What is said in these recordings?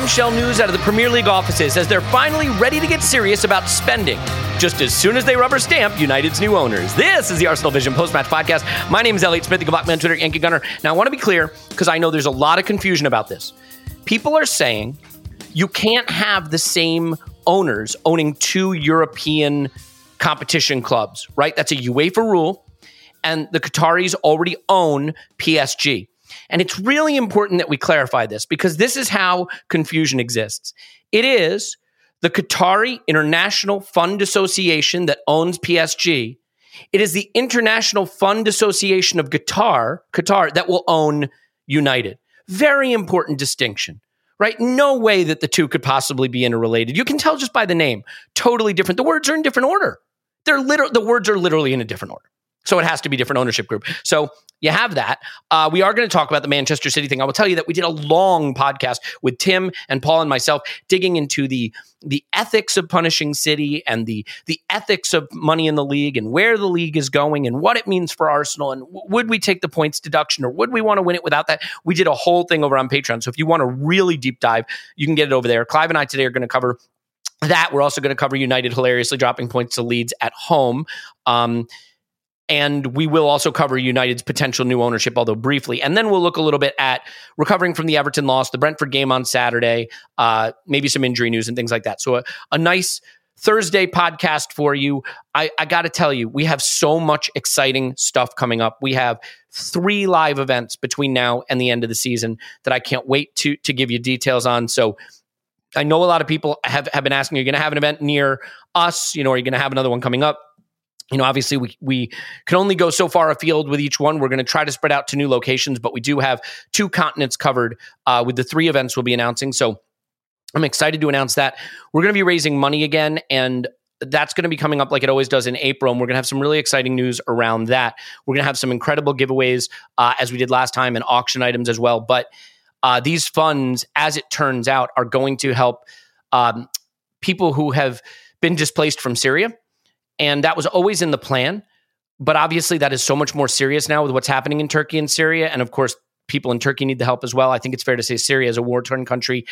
Bombshell news out of the Premier League offices as they're finally ready to get serious about spending. Just as soon as they rubber stamp United's new owners. This is the Arsenal Vision post match podcast. My name is Elliot Smith. You can Twitter, Yankee Gunner. Now, I want to be clear because I know there's a lot of confusion about this. People are saying you can't have the same owners owning two European competition clubs, right? That's a UEFA rule. And the Qataris already own PSG. And it's really important that we clarify this because this is how confusion exists. It is the Qatari International Fund Association that owns PSG. It is the International Fund Association of Qatar, Qatar that will own United. Very important distinction, right? No way that the two could possibly be interrelated. You can tell just by the name. Totally different. The words are in different order. They're literal. The words are literally in a different order. So it has to be different ownership group. So you have that. Uh, we are going to talk about the Manchester City thing. I will tell you that we did a long podcast with Tim and Paul and myself digging into the the ethics of punishing City and the the ethics of money in the league and where the league is going and what it means for Arsenal and w- would we take the points deduction or would we want to win it without that? We did a whole thing over on Patreon. So if you want a really deep dive, you can get it over there. Clive and I today are going to cover that. We're also going to cover United hilariously dropping points to Leeds at home. Um, and we will also cover United's potential new ownership, although briefly. And then we'll look a little bit at recovering from the Everton loss, the Brentford game on Saturday, uh, maybe some injury news and things like that. So a, a nice Thursday podcast for you. I, I got to tell you, we have so much exciting stuff coming up. We have three live events between now and the end of the season that I can't wait to to give you details on. So I know a lot of people have, have been asking, are you going to have an event near us? You know, are you going to have another one coming up? You know, obviously we we can only go so far afield with each one. We're going to try to spread out to new locations, but we do have two continents covered uh, with the three events we'll be announcing. So I'm excited to announce that we're going to be raising money again, and that's going to be coming up like it always does in April. And we're going to have some really exciting news around that. We're going to have some incredible giveaways uh, as we did last time and auction items as well. But uh, these funds, as it turns out, are going to help um, people who have been displaced from Syria and that was always in the plan. But obviously, that is so much more serious now with what's happening in Turkey and Syria. And of course, people in Turkey need the help as well. I think it's fair to say Syria is a war torn country.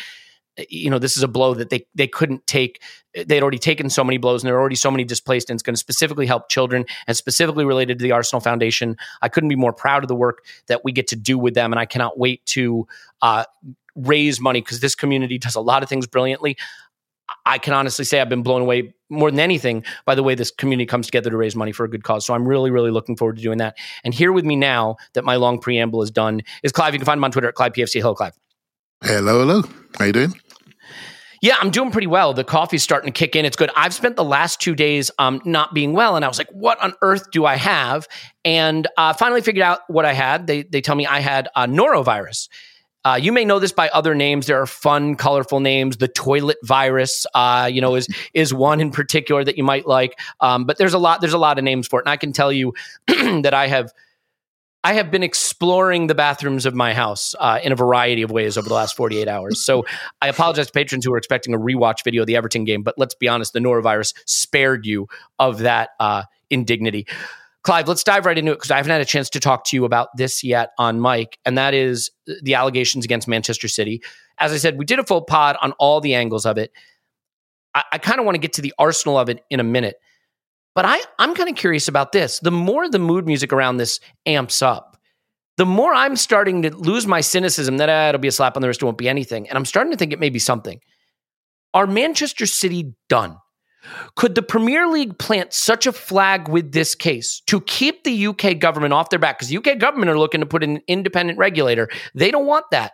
You know, this is a blow that they they couldn't take. They'd already taken so many blows, and there are already so many displaced. And it's going to specifically help children, and specifically related to the Arsenal Foundation. I couldn't be more proud of the work that we get to do with them, and I cannot wait to uh, raise money because this community does a lot of things brilliantly. I can honestly say I've been blown away more than anything by the way this community comes together to raise money for a good cause. So I'm really, really looking forward to doing that. And here with me now that my long preamble is done is Clive. You can find him on Twitter at ClivePFC. Hello, Clive. Hello, hello. How you doing? Yeah, I'm doing pretty well. The coffee's starting to kick in. It's good. I've spent the last two days um, not being well, and I was like, "What on earth do I have?" And uh, finally figured out what I had. They they tell me I had uh, norovirus. Uh, you may know this by other names. There are fun, colorful names. The toilet virus, uh, you know, is is one in particular that you might like. Um, but there's a lot. There's a lot of names for it, and I can tell you that I have. I have been exploring the bathrooms of my house uh, in a variety of ways over the last 48 hours. So I apologize to patrons who are expecting a rewatch video of the Everton game, but let's be honest, the norovirus spared you of that uh, indignity. Clive, let's dive right into it because I haven't had a chance to talk to you about this yet on mic, and that is the allegations against Manchester City. As I said, we did a full pod on all the angles of it. I, I kind of want to get to the arsenal of it in a minute. But I, I'm kind of curious about this. The more the mood music around this amps up, the more I'm starting to lose my cynicism that ah, it'll be a slap on the wrist, it won't be anything. And I'm starting to think it may be something. Are Manchester City done? Could the Premier League plant such a flag with this case to keep the UK government off their back? Because the UK government are looking to put in an independent regulator. They don't want that.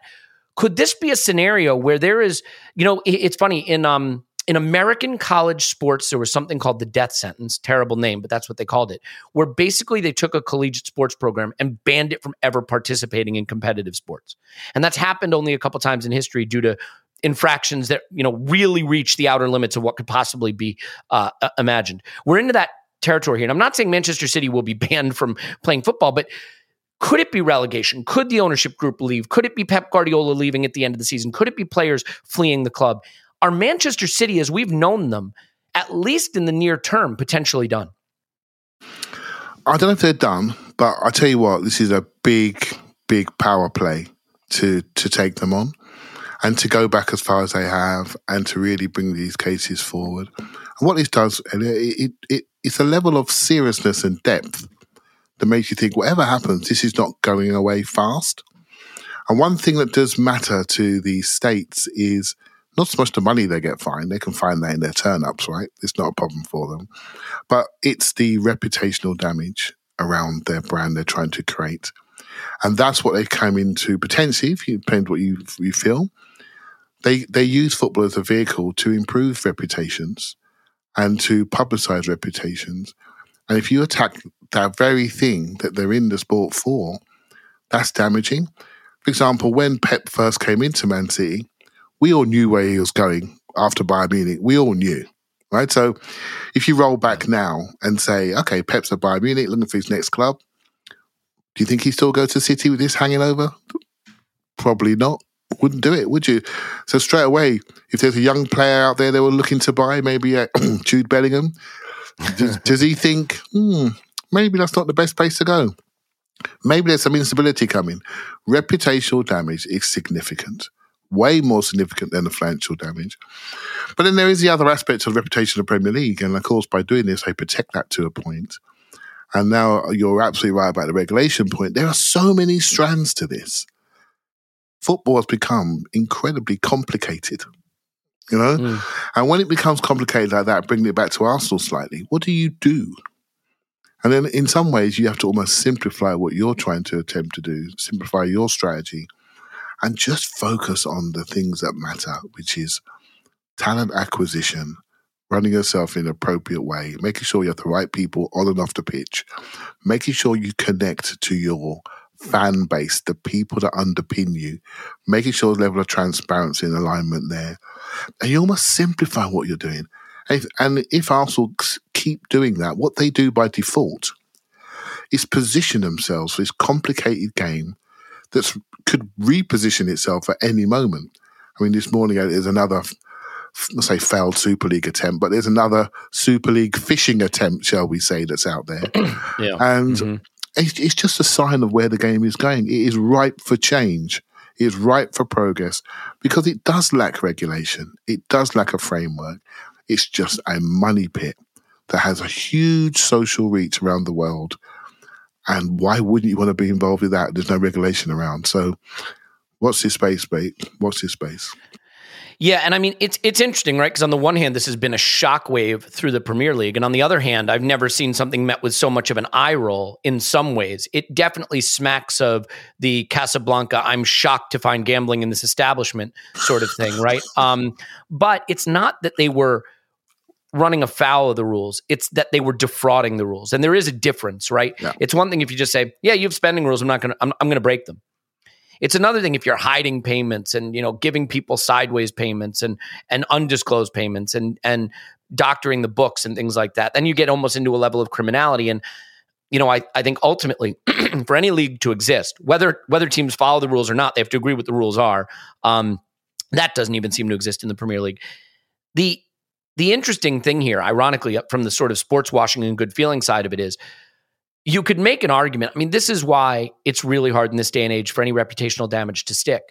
Could this be a scenario where there is, you know, it's funny in um in American college sports, there was something called the death sentence. Terrible name, but that's what they called it. Where basically they took a collegiate sports program and banned it from ever participating in competitive sports. And that's happened only a couple times in history due to infractions that you know really reach the outer limits of what could possibly be uh, imagined. We're into that territory here, and I'm not saying Manchester City will be banned from playing football, but could it be relegation? Could the ownership group leave? Could it be Pep Guardiola leaving at the end of the season? Could it be players fleeing the club? Are Manchester City, as we've known them, at least in the near term, potentially done? I don't know if they're done, but I tell you what, this is a big, big power play to to take them on, and to go back as far as they have, and to really bring these cases forward. And what this does, it, it, it it's a level of seriousness and depth that makes you think, whatever happens, this is not going away fast. And one thing that does matter to the states is not so much the money they get fined, they can find that in their turn ups, right? It's not a problem for them. But it's the reputational damage around their brand they're trying to create. And that's what they came into potentially, if you depend what you, you feel. They, they use football as a vehicle to improve reputations and to publicize reputations. And if you attack that very thing that they're in the sport for, that's damaging. For example, when Pep first came into Man City, we all knew where he was going after Bayern Munich. We all knew, right? So if you roll back now and say, okay, Pep's at Bayern Munich, looking for his next club, do you think he still goes to City with this hanging over? Probably not. Wouldn't do it, would you? So straight away, if there's a young player out there they were looking to buy, maybe uh, Jude Bellingham, does, does he think, hmm, maybe that's not the best place to go? Maybe there's some instability coming. Reputational damage is significant way more significant than the financial damage. But then there is the other aspect of the reputation of the Premier League. And of course, by doing this, they protect that to a point. And now you're absolutely right about the regulation point. There are so many strands to this. Football has become incredibly complicated, you know? Mm. And when it becomes complicated like that, bringing it back to Arsenal slightly, what do you do? And then in some ways, you have to almost simplify what you're trying to attempt to do, simplify your strategy and just focus on the things that matter, which is talent acquisition, running yourself in an appropriate way, making sure you have the right people on and off the pitch, making sure you connect to your fan base, the people that underpin you, making sure the level of transparency and alignment there. And you almost simplify what you're doing. And if Arsenal keep doing that, what they do by default is position themselves for this complicated game that could reposition itself at any moment. I mean, this morning uh, there's another, let's say, failed Super League attempt, but there's another Super League fishing attempt, shall we say, that's out there. yeah. And mm-hmm. It's, it's just a sign of where the game is going. It is ripe for change. It is ripe for progress because it does lack regulation. It does lack a framework. It's just a money pit that has a huge social reach around the world and why wouldn't you want to be involved with that? There's no regulation around. So, what's this space, mate? What's this space? Yeah, and I mean it's it's interesting, right? Because on the one hand, this has been a shockwave through the Premier League, and on the other hand, I've never seen something met with so much of an eye roll. In some ways, it definitely smacks of the Casablanca. I'm shocked to find gambling in this establishment sort of thing, right? Um, but it's not that they were running afoul of the rules. It's that they were defrauding the rules. And there is a difference, right? Yeah. It's one thing if you just say, yeah, you have spending rules. I'm not going to, I'm, I'm going to break them. It's another thing if you're hiding payments and you know giving people sideways payments and and undisclosed payments and and doctoring the books and things like that. Then you get almost into a level of criminality and you know, I, I think ultimately for any league to exist, whether whether teams follow the rules or not, they have to agree what the rules are. Um, that doesn't even seem to exist in the Premier League. The the interesting thing here, ironically, from the sort of sports washing and good feeling side of it is you could make an argument. I mean, this is why it's really hard in this day and age for any reputational damage to stick.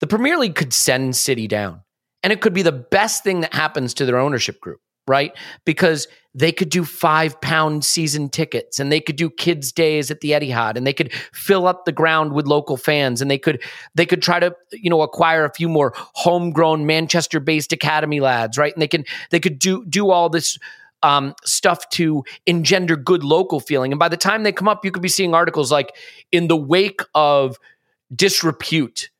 The Premier League could send City down, and it could be the best thing that happens to their ownership group right? Because they could do five pound season tickets and they could do kids days at the Etihad and they could fill up the ground with local fans and they could they could try to you know acquire a few more homegrown Manchester based academy lads right and they can they could do do all this um, stuff to engender good local feeling and by the time they come up you could be seeing articles like in the wake of disrepute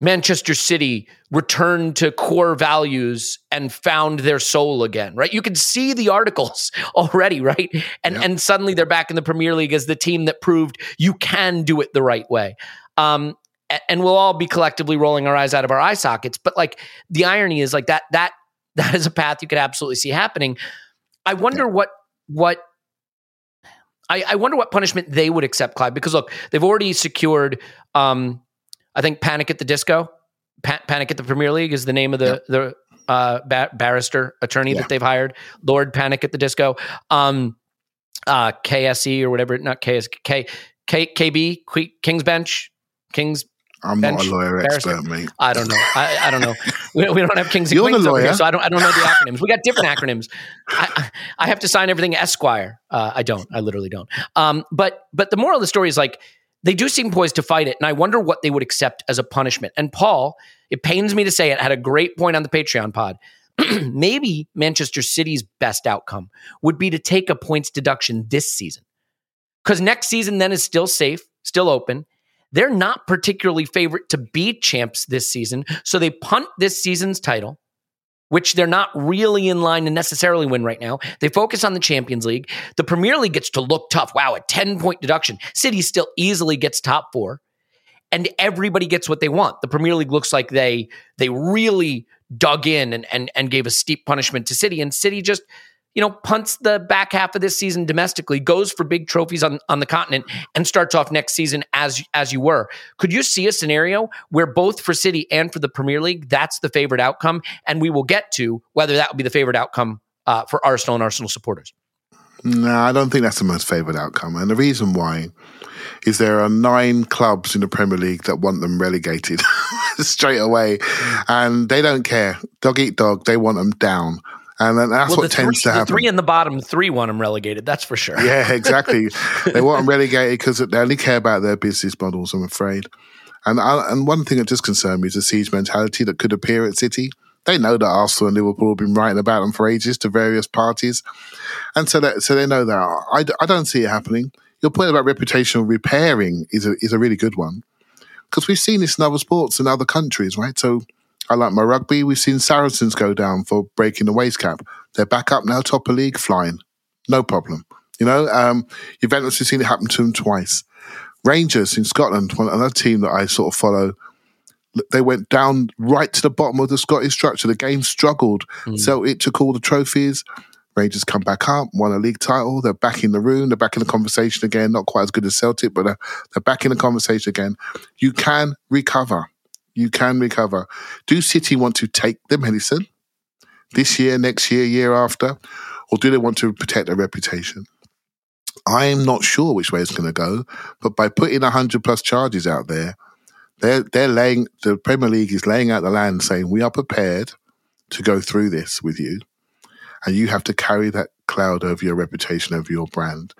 Manchester City returned to core values and found their soul again, right? You can see the articles already, right? And yeah. and suddenly they're back in the Premier League as the team that proved you can do it the right way. Um, and we'll all be collectively rolling our eyes out of our eye sockets. But like the irony is like that that that is a path you could absolutely see happening. I wonder yeah. what what I, I, wonder what punishment they would accept, Clive, because look, they've already secured um, I think Panic at the Disco, pa- Panic at the Premier League is the name of the the uh, ba- barrister attorney yeah. that they've hired. Lord Panic at the Disco, um, uh, KSE or whatever, not KS, K, K, KB, King's Bench, King's I'm Bench, not a lawyer expert, mate. I don't know. I, I don't know. We, we, don't have kings and queens over here, so I don't. I don't know the acronyms. We got different acronyms. I, I have to sign everything Esquire. Uh, I don't. I literally don't. Um, but but the moral of the story is like they do seem poised to fight it. And I wonder what they would accept as a punishment. And Paul, it pains me to say it, had a great point on the Patreon pod. Maybe Manchester City's best outcome would be to take a points deduction this season. Because next season then is still safe, still open. They're not particularly favorite to be champs this season. So they punt this season's title which they're not really in line to necessarily win right now. They focus on the Champions League. The Premier League gets to look tough. Wow, a 10 point deduction. City still easily gets top four. And everybody gets what they want. The Premier League looks like they they really dug in and and, and gave a steep punishment to City. And City just you know, punts the back half of this season domestically, goes for big trophies on, on the continent, and starts off next season as as you were. Could you see a scenario where both for City and for the Premier League, that's the favorite outcome? And we will get to whether that would be the favorite outcome uh, for Arsenal and Arsenal supporters. No, I don't think that's the most favorite outcome. And the reason why is there are nine clubs in the Premier League that want them relegated straight away. And they don't care. Dog eat dog. They want them down. And then that's well, what tends three, to happen. The three in the bottom three want them relegated. That's for sure. Yeah, exactly. they want them relegated because they only care about their business models. I'm afraid. And I, and one thing that does concern me is the siege mentality that could appear at City. They know that Arsenal and Liverpool have been writing about them for ages to various parties, and so that so they know that. I, I don't see it happening. Your point about reputational repairing is a is a really good one because we've seen this in other sports in other countries, right? So I like my rugby. We've seen Saracens go down for breaking the wage cap. They're back up now, top of league, flying. No problem. You know, um, Juventus, we've seen it happen to them twice. Rangers in Scotland, one, another team that I sort of follow, they went down right to the bottom of the Scottish structure. The game struggled. Mm. So it took all the trophies. Rangers come back up, won a league title. They're back in the room. They're back in the conversation again. Not quite as good as Celtic, but they're, they're back in the conversation again. You can recover. You can recover. Do City want to take the medicine this year, next year, year after, or do they want to protect their reputation? I'm not sure which way it's going to go, but by putting 100 plus charges out there, they're, they're laying, the Premier League is laying out the land saying, we are prepared to go through this with you. And you have to carry that cloud over your reputation, over your brand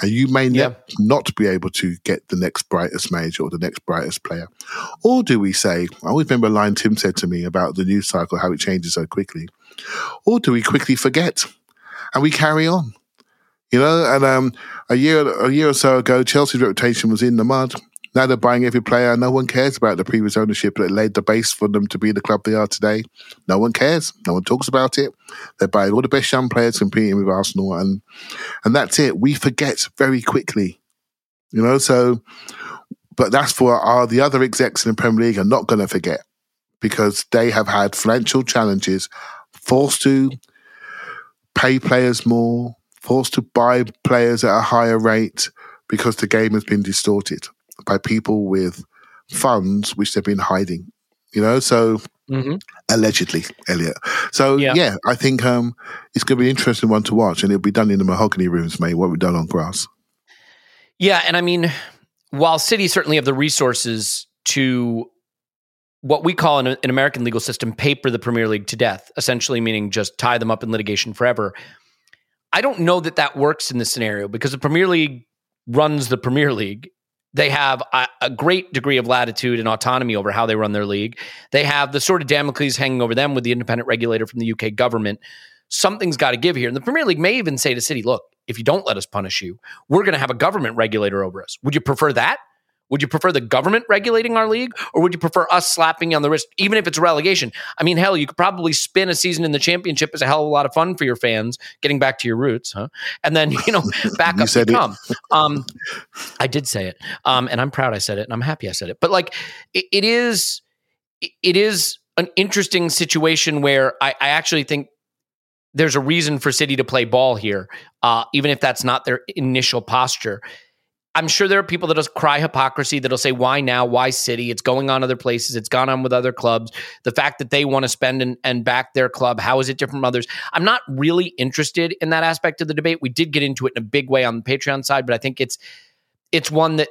and you may yeah. not be able to get the next brightest major or the next brightest player. Or do we say, I always remember a line Tim said to me about the news cycle, how it changes so quickly. Or do we quickly forget and we carry on? You know, and um, a year a year or so ago, Chelsea's reputation was in the mud. Now they're buying every player. No one cares about the previous ownership that laid the base for them to be the club they are today. No one cares. No one talks about it. They're buying all the best young players competing with Arsenal, and and that's it. We forget very quickly, you know. So but that's for our the other execs in the Premier League are not going to forget because they have had financial challenges, forced to pay players more, forced to buy players at a higher rate because the game has been distorted by people with funds which they've been hiding. You know, so Mhm. allegedly, Elliot. So Yeah. yeah. I think um, it's going to be an interesting one to watch, and it'll be done in the mahogany rooms, mate. What we've done on grass. Yeah, and I mean, while City's certainly have the resources to what we call in an American legal system paper the Premier League to death, essentially meaning just tie them up in litigation forever. I don't know that that works in this scenario because the Premier League runs the Premier League. They have a, a great degree of latitude and autonomy over how they run their league. They have the sword of Damocles hanging over them with the independent regulator from the UK government. Something's got to give here. And the Premier League may even say to City, look, if you don't let us punish you, we're going to have a government regulator over us. Would you prefer that? Would you prefer the government regulating our league, or would you prefer us slapping you on the wrist, even if it's relegation? I mean, hell, you could probably spin a season in the championship as a hell of a lot of fun for your fans, getting back to your roots, huh? And then you know, back You up you come. Um, I did say it, um, and I'm proud I said it, and I'm happy I said it. But like, it, it is, it is an interesting situation where I, I actually think there's a reason for City to play ball here, uh, even if that's not their initial posture. I'm sure there are people that'll cry hypocrisy that'll say, why now? Why City? It's going on other places. It's gone on with other clubs. The fact that they want to spend and, and back their club, how is it different from others? I'm not really interested in that aspect of the debate. We did get into it in a big way on the Patreon side, but I think it's it's one that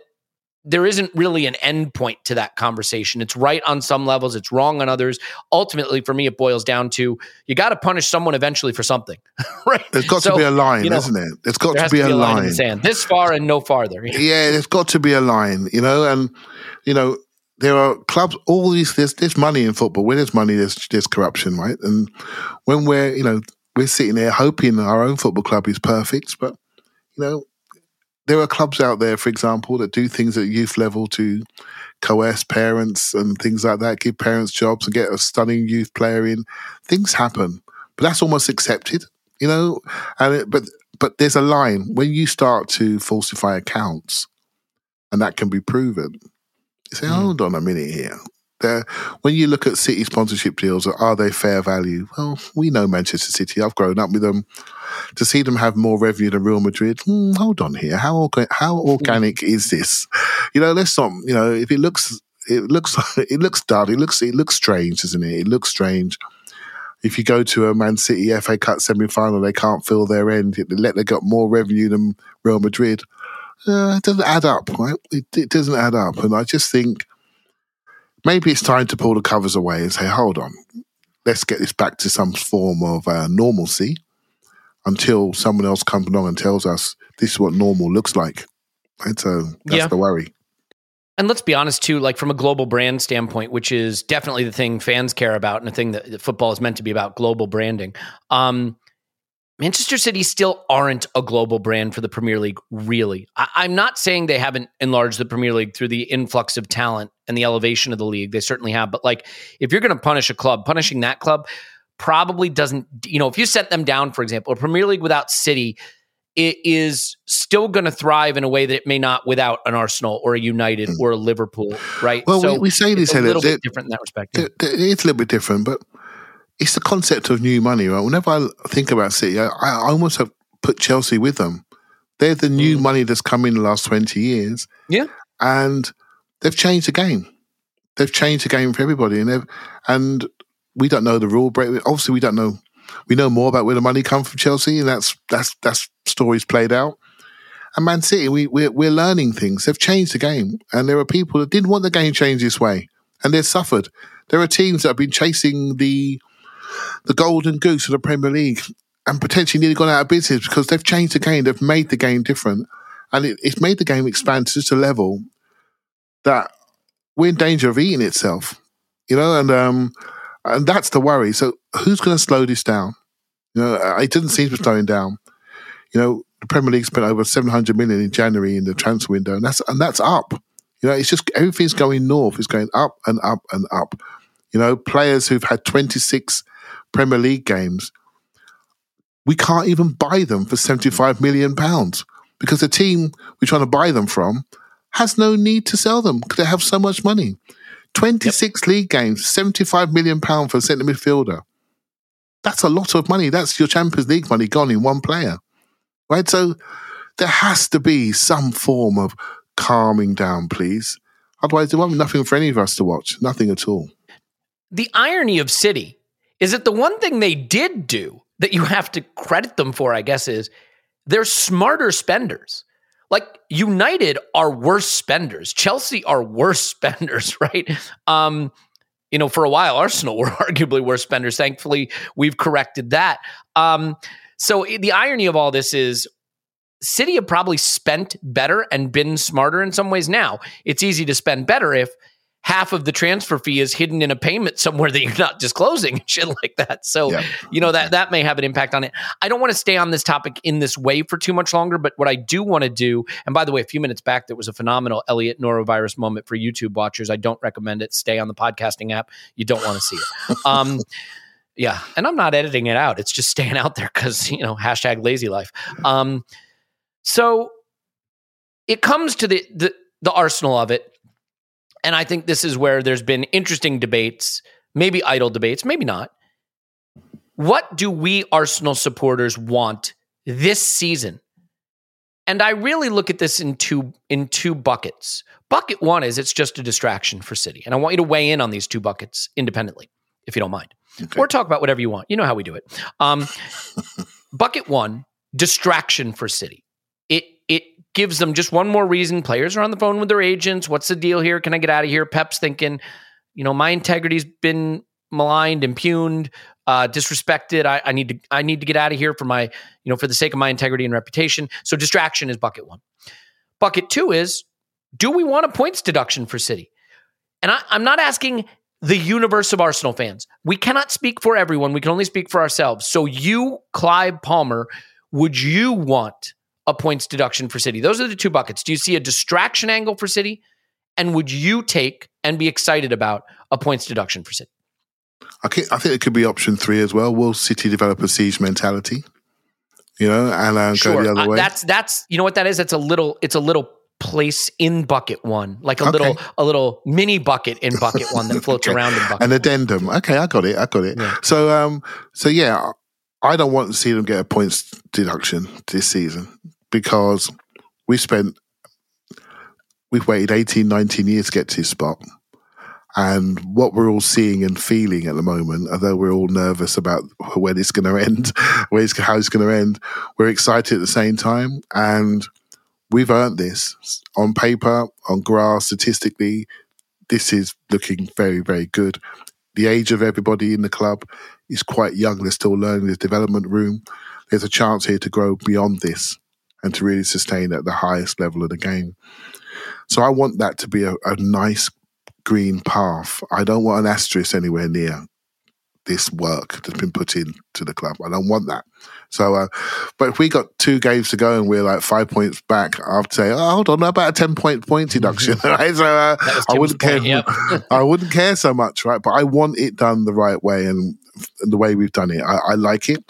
there isn't really an end point to that conversation. It's right on some levels, it's wrong on others. Ultimately, for me, it boils down to you got to punish someone eventually for something, right? There's got So, to be a line, you know, hasn't it? It's got to be, to be a line line. this far and no farther. Yeah, there's got to be a line, you know, and you know there are clubs. All these there's there's money in football. Where there's money, there's there's corruption, right? And when we're you know we're sitting there hoping our own football club is perfect, but you know there are clubs out there, for example, that do things at youth level to coerce parents and things like that, give parents jobs and get a stunning youth player in. Things happen, but that's almost accepted, you know. And it, but but there's a line when you start to falsify accounts, and that can be proven. You say, mm. hold on a minute here. There, when you look at City sponsorship deals, are they fair value? Well, we know Manchester City. I've grown up with them. To see them have more revenue than Real Madrid, hmm, hold on here. How how organic is this? You know, let's not. You know, if it looks, it looks, it looks dud. It looks, it looks strange, doesn't it? It looks strange. If you go to a Man City FA Cup semi final, they can't fill their end. They let they got more revenue than Real Madrid. Uh, it doesn't add up, right? It, it doesn't add up, and I just think maybe it's time to pull the covers away and say, hold on, let's get this back to some form of uh, normalcy until someone else comes along and tells us this is what normal looks like. Right? So that's Yeah. the worry. And let's be honest too, like from a global brand standpoint, which is definitely the thing fans care about and the thing that, that football is meant to be about, global branding. Um, Manchester City still aren't a global brand for the Premier League, really. I, I'm not saying they haven't enlarged the Premier League through the influx of talent and the elevation of the league. They certainly have. But like, if you're going to punish a club, punishing that club probably doesn't, you know, if you set them down, for example, a Premier League without City it is still going to thrive in a way that it may not without an Arsenal or a United mm. or a Liverpool, right? Well, we- we say it's this, a Elliot, little bit different in that respect. th- It's a little bit different, but it's the concept of new money, right? Whenever I think about City, I, I almost have put Chelsea with them. They're the new mm. money that's come in the last 20 years. Yeah. And they've changed the game. They've changed the game for everybody. And they've, and we don't know the rule break. Obviously, we don't know. We know more about where the money comes from Chelsea, and that's that's that's stories played out. And Man City, we we're, we're learning things. They've changed the game, and there are people that didn't want the game changed this way, and they've suffered. There are teams that have been chasing the the golden goose of the Premier League and potentially nearly gone out of business because they've changed the game. They've made the game different, and it, it's made the game expand to just a level that we're in danger of eating itself. You know, and um, and that's the worry. So who's going to slow this down? You know, uh, it doesn't seem to be slowing down. You know, the Premier League spent over seven hundred million in January in the transfer window, and that's and that's up. You know, it's just everything's going north. It's going up and up and up. You know, players who've had twenty six Premier League games, we can't even buy them for seventy five million pounds because the team we're trying to buy them from has no need to sell them because they have so much money. 26 yep. league games, 75 million pound for a centre midfielder. That's a lot of money. That's your Champions League money gone in one player. Right? So there has to be some form of calming down, please. Otherwise, there won't be nothing for any of us to watch. Nothing at all. The irony of City is that the one thing they did do that you have to credit them for, I guess, is they're smarter spenders. Like United are worse spenders. Chelsea are worse spenders, right? Um, you know, for a while, Arsenal were arguably worse spenders. Thankfully, we've corrected that. Um, so the irony of all this is City have probably spent better and been smarter in some ways now. It's easy to spend better if half of the transfer fee is hidden in a payment somewhere that you're not disclosing and shit like that. So, yeah. you know, that that may have an impact on it. I don't want to stay on this topic in this way for too much longer, but what I do want to do, and by the way, a few minutes back there was a phenomenal Elliot norovirus moment for YouTube watchers. I don't recommend it. Stay on the podcasting app. You don't want to see it. Um yeah, and I'm not editing it out. It's just staying out there because, you know, hashtag lazy life. Um so it comes to the the the arsenal of it and I think this is where there's been interesting debates, maybe idle debates, maybe not. What do we Arsenal supporters want this season? And I really look at this in two in two buckets. Bucket one is it's just a distraction for City, and I want you to weigh in on these two buckets independently, if you don't mind, okay. or talk about whatever you want. You know how we do it. Um, bucket one, distraction for City. It it gives them just one more reason. Players are on the phone with their agents. What's the deal here? Can I get out of here? Pep's thinking, you know, my integrity's been maligned, impugned, uh, disrespected. I, I need to I need to get out of here for my, you know, for the sake of my integrity and reputation. So distraction is bucket one. Bucket two is, do we want a points deduction for City? And I, I'm not asking the universe of Arsenal fans. We cannot speak for everyone. We can only speak for ourselves. So you, Clive Palmer, would you want a points deduction for City? Those are the two buckets. Do you see a distraction angle for City? And would you take and be excited about a points deduction for City? I, I think it could be option three as well. Will City develop a siege mentality? You know, and uh, sure. go the other uh, way. That's that's you know what that is. It's a little it's a little place in bucket one, like a okay. little a little mini bucket in bucket one that floats okay. around in bucket. An addendum. Okay, I got it. I got it. Yeah. So um, so yeah, I don't want to see them get a points deduction this season because we spent we've waited 18 19 years to get to this spot. And what we're all seeing and feeling at the moment although we're all nervous about when it's going to end where it's, how it's going to end we're excited at the same time. And we've earned this. On paper on grass statistically this is looking very very good. The age of everybody in the club is quite young. They're still learning there's development room. There's a chance here to grow beyond this and to really sustain at the highest level of the game. So I want that to be a, a nice green path. I don't want an asterisk anywhere near this work that's been put into the club. I don't want that. So, uh, but if we got two games to go and we're like five points back, I'd say, oh, hold on, about a ten point point deduction, right? So uh, I wouldn't care. Point, I wouldn't care so much, right? But I want it done the right way and the way we've done it. I, I like it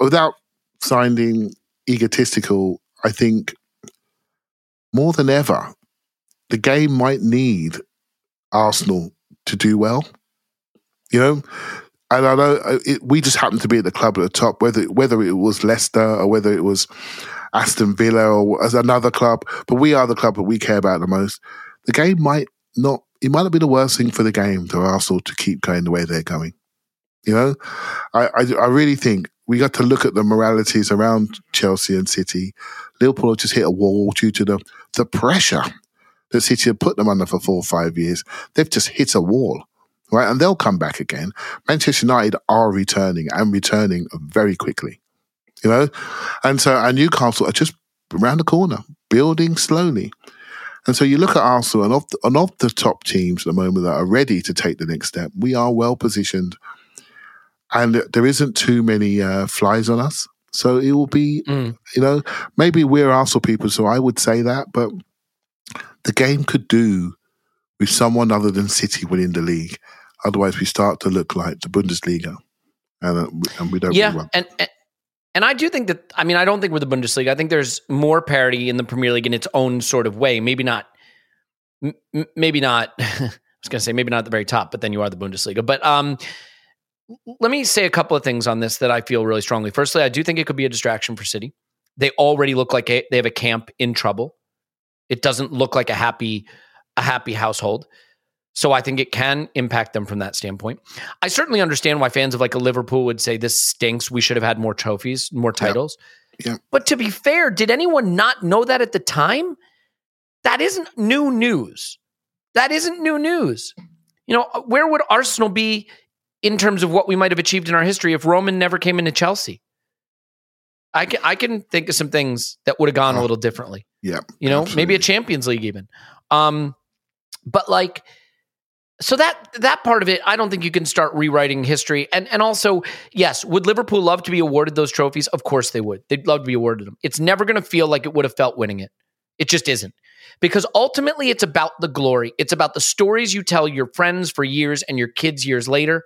without sounding egotistical. I think more than ever, the game might need Arsenal to do well. You know, and I know uh, it, we just happened to be at the club at the top, whether whether it was Leicester or whether it was Aston Villa or as another club, but we are the club that we care about the most. The game might not. It might not be the worst thing for the game to Arsenal to keep going the way they're going. You know, I, I, I really think we got to look at the moralities around Chelsea and City. Liverpool just hit a wall due to the, the pressure that City had put them under for four or five years. They've just hit a wall, right? And they'll come back again. Manchester United are returning and returning very quickly, you know? And so, and Newcastle are just around the corner, building slowly. And so you look at Arsenal and of, the, and of the top teams at the moment that are ready to take the next step, we are well positioned and there isn't too many uh, flies on us. So it will be, mm. you know, maybe we're Arsenal people, so I would say that, but the game could do with someone other than City winning the league. Otherwise, we start to look like the Bundesliga, and uh, and we don't. Yeah, really and, and and I do think that. I mean, I don't think we're the Bundesliga. I think there's more parity in the Premier League in its own sort of way. Maybe not m- maybe not. I was going to say maybe not at the very top, but then you are the Bundesliga. But um, let me say a couple of things on this that I feel really strongly. Firstly, I do think it could be a distraction for City. They already look like they have a camp in trouble. It doesn't look like a happy a happy household. So I think it can impact them from that standpoint. I certainly understand why fans of like a Liverpool would say this stinks. We should have had more trophies, more titles. Yeah. Yeah. But to be fair, did anyone not know that at the time? That isn't new news. That isn't new news. You know, where would Arsenal be in terms of what we might have achieved in our history if Roman never came into Chelsea? I can I can think of some things that would have gone a little differently. Yeah. You know, absolutely. maybe a Champions League even. Um, but like, so that that part of it, I don't think you can start rewriting history. And and also, yes, would Liverpool love to be awarded those trophies? Of course they would. They'd love to be awarded them. It's never going to feel like it would have felt winning it. It just isn't. Because ultimately, it's about the glory. It's about the stories you tell your friends for years and your kids years later.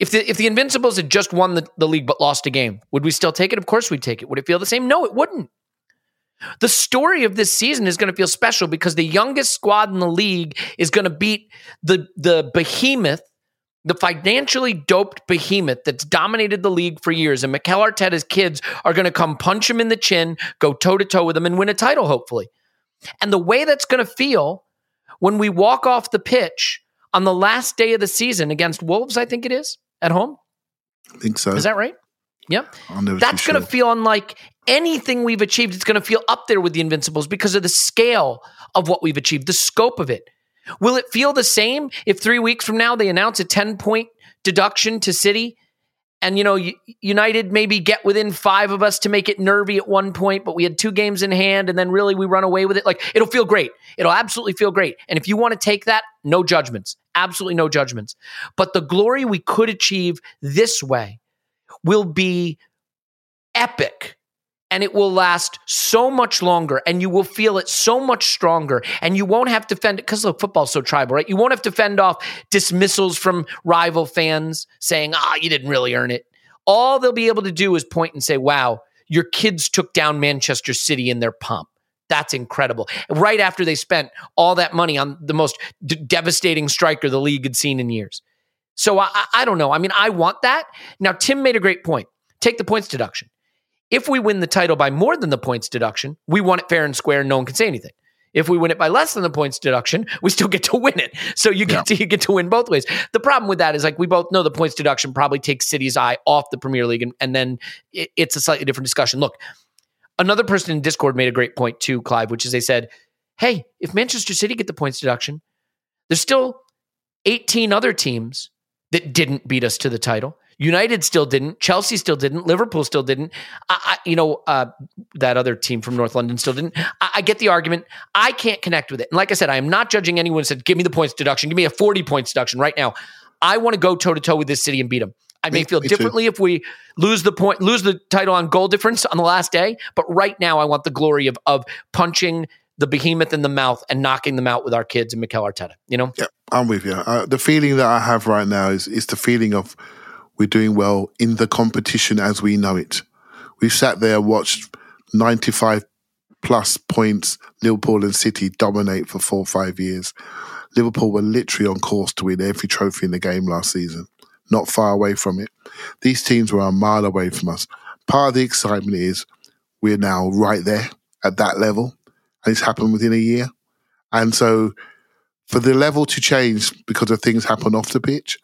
If the if the Invincibles had just won the, the league but lost a game, would we still take it? Of course we'd take it. Would it feel the same? No, it wouldn't. The story of this season is going to feel special because the youngest squad in the league is going to beat the the behemoth, the financially doped behemoth that's dominated the league for years. And Mikel Arteta's kids are going to come punch him in the chin, go toe to toe with him, and win a title, hopefully. And the way that's going to feel when we walk off the pitch on the last day of the season against Wolves, I think it is at home. I think so. Is that right? Yep. That's going to sure. feel unlike anything we've achieved. It's going to feel up there with the Invincibles because of the scale of what we've achieved, the scope of it. Will it feel the same if three weeks from now they announce a 10 point deduction to City? And, you know, United maybe get within five of us to make it nervy at one point, but we had two games in hand and then really we run away with it. Like, it'll feel great. It'll absolutely feel great. And if you want to take that, no judgments. Absolutely no judgments. But the glory we could achieve this way will be epic and it will last so much longer and you will feel it so much stronger and you won't have to fend because look football's so tribal right you won't have to fend off dismissals from rival fans saying ah you didn't really earn it all they'll be able to do is point and say wow your kids took down manchester city in their pomp that's incredible right after they spent all that money on the most d- devastating striker the league had seen in years so I I don't know. I mean, I want that. Now, Tim made a great point. Take the points deduction. If we win the title by more than the points deduction, we won it fair and square, and no one can say anything. If we win it by less than the points deduction, we still get to win it. So you get to you get to win both ways. The problem with that is like we both know the points deduction probably takes City's eye off the Premier League, and, and then it, it's a slightly different discussion. Look, another person in Discord made a great point too, Clive, which is they said, "Hey, if Manchester City get the points deduction, there's still 18 other teams that didn't beat us to the title. United still didn't. Chelsea still didn't. Liverpool still didn't. I, I, you know, uh, that other team from North London still didn't. I, I get the argument. I can't connect with it. And like I said, I am not judging anyone who said, give me the points deduction. Give me a 40 points deduction right now. I want to go toe to toe with this city and beat them. I may Me- feel me too. differently if we lose the point, lose the title on goal difference on the last day. But right now, I want the glory of of punching the behemoth in the mouth and knocking them out with our kids and Mikel Arteta. You know, Yeah, I'm with you. Uh, the feeling that I have right now is is the feeling of we're doing well in the competition as we know it. We've sat there, watched 95 plus points Liverpool and City dominate for four or five years. Liverpool were literally on course to win every trophy in the game last season, not far away from it. These teams were a mile away from us. Part of the excitement is we're now right there at that level, and it's happened within a year. And so for the level to change because of things happen off the pitch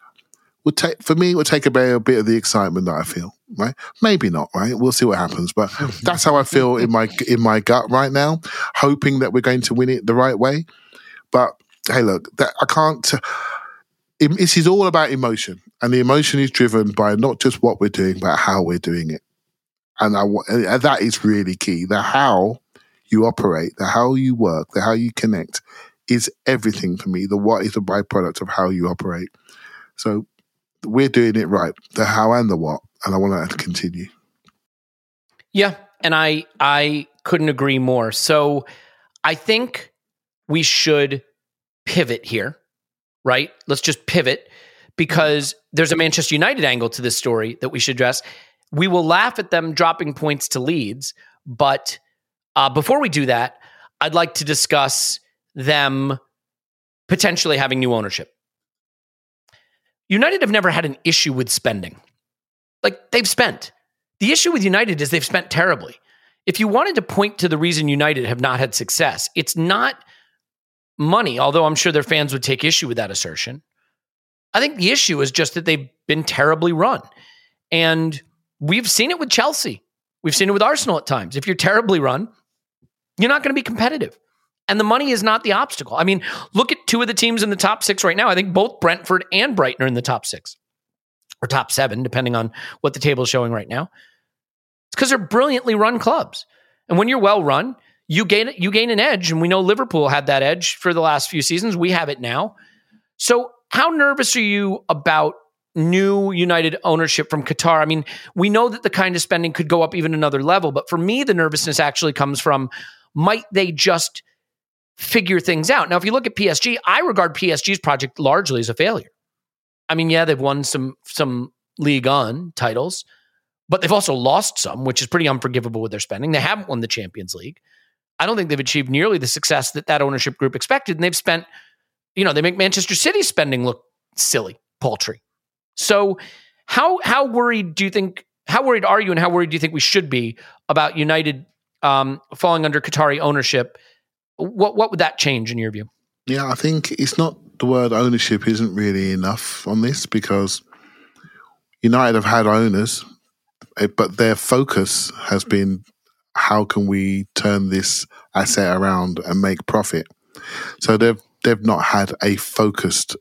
would take for me it would take away a bit of the excitement that I feel right? Maybe not right? We'll see what happens but that's how I feel in my in my gut right now hoping that we're going to win it the right way. But hey look that I can't it, this is all about emotion and the emotion is driven by not just what we're doing but how we're doing it. And I and that is really key. The how you operate the how you work the how you connect is everything for me. The what is a byproduct of how you operate. So we're doing it right. The how and the what. And I want to continue. Yeah, and I I couldn't agree more. So I think we should pivot here, right? Let's just pivot because there's a Manchester United angle to this story that we should address. We will laugh at them dropping points to Leeds, but uh, before we do that, I'd like to discuss them potentially having new ownership. United have never had an issue with spending. Like they've spent. The issue with United is they've spent terribly. If you wanted to point to the reason United have not had success, it's not money, although I'm sure their fans would take issue with that assertion. I think the issue is just that they've been terribly run. And we've seen it with Chelsea. We've seen it with Arsenal at times. If you're terribly run, you're not going to be competitive. And the money is not the obstacle. I mean, look at two of the teams in the top six right now. I think both Brentford and Brighton are in the top six or top seven, depending on what the table is showing right now. It's because they're brilliantly run clubs. And when you're well run, you gain you gain an edge. And we know Liverpool had that edge for the last few seasons. We have it now. So how nervous are you about new United ownership from Qatar? I mean, we know that the kind of spending could go up even another level, but for me, the nervousness actually comes from might they just figure things out. Now, if you look at PSG, I regard PSG's project largely as a failure. I mean, yeah, they've won some some Ligue 1 titles, but they've also lost some, which is pretty unforgivable with their spending. They haven't won the Champions League. I don't think they've achieved nearly the success that that ownership group expected, and they've spent, you know, they make Manchester City spending look silly, paltry. So, how how worried do you think? How worried are you, and how worried do you think we should be about United um, falling under Qatari ownership what what would that change in your view? Yeah, I think it's not the word ownership isn't really enough on this because United have had owners, eh, but their focus has been how can we turn this asset around and make profit. So they've they've not had a focused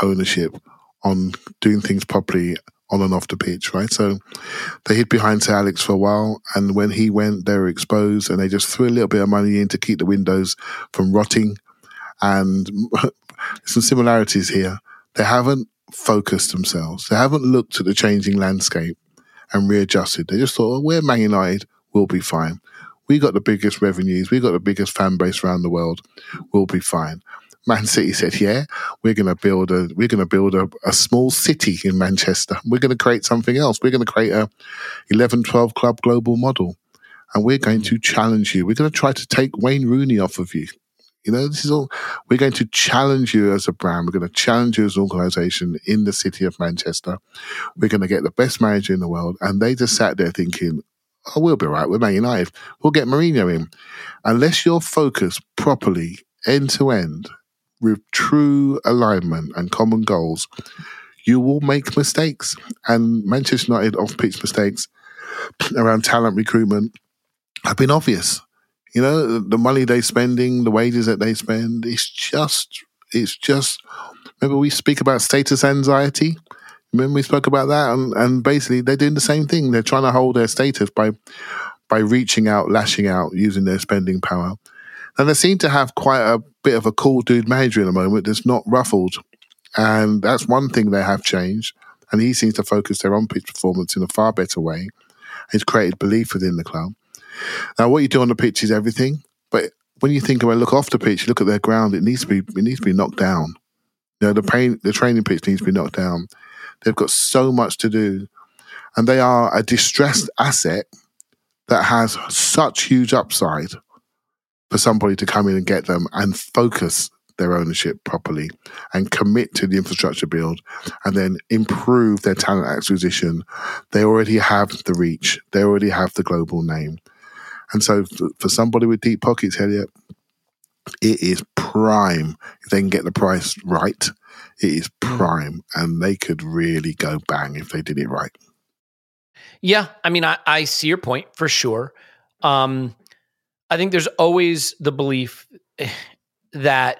ownership on doing things properly on and off the pitch, right? So they hid behind Sir Alex for a while, and when he went, they were exposed, and they just threw a little bit of money in to keep the windows from rotting. And some similarities here. They haven't focused themselves. They haven't looked at the changing landscape and readjusted. They just thought, oh, we're Man United, we'll be fine. We got the biggest revenues, we got the biggest fan base around the world, we'll be fine. Man City said, "Yeah, we're going to build a we're going to build a, a small city in Manchester. We're going to create something else. We're going to create a 11, 12 club global model, and we're going mm. to challenge you. We're going to try to take Wayne Rooney off of you. You know, this is all. We're going to challenge you as a brand. We're going to challenge you as an organisation in the city of Manchester. We're going to get the best manager in the world." And they just sat there thinking, "Oh, we'll be right. We're Man United. We'll get Mourinho in." Unless you're focused properly end to end with true alignment and common goals, you will make mistakes. And Manchester United off pitch mistakes around talent recruitment have been obvious. You know, the money they're spending, the wages that they spend, it's just, it's just, remember we speak about status anxiety? Remember we spoke about that? And, and basically they're doing the same thing. They're trying to hold their status by, by reaching out, lashing out, using their spending power. And they seem to have quite a bit of a cool dude manager in the moment that's not ruffled. And that's one thing they have changed. And he seems to focus their on pitch performance in a far better way. He's created belief within the club. Now, what you do on the pitch is everything. But when you think about look off the pitch, look at their ground, it needs to be it needs to be knocked down. You know, the pain, the training pitch needs to be knocked down. They've got so much to do. And they are a distressed asset that has such huge upside for somebody to come in and get them and focus their ownership properly and commit to the infrastructure build and then improve their talent acquisition, they already have the reach, they already have the global name. And so for somebody with deep pockets, Elliot, it is prime. If they can get the price right, it is hmm. prime. And they could really go bang if they did it right. Yeah. I mean, I, I see your point for sure. Um, I think there's always the belief that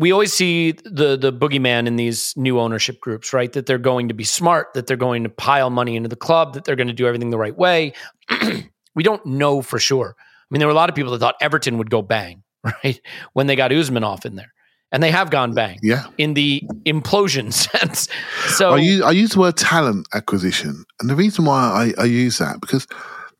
we always see the the boogeyman in these new ownership groups, right? That they're going to be smart, that they're going to pile money into the club, that they're going to do everything the right way. we don't know for sure. I mean, there were a lot of people that thought Everton would go bang, right? When they got Usmanov in there. And they have gone bang. Yeah. In the implosion sense. So I use, I use the word talent acquisition. And the reason why I, I use that, because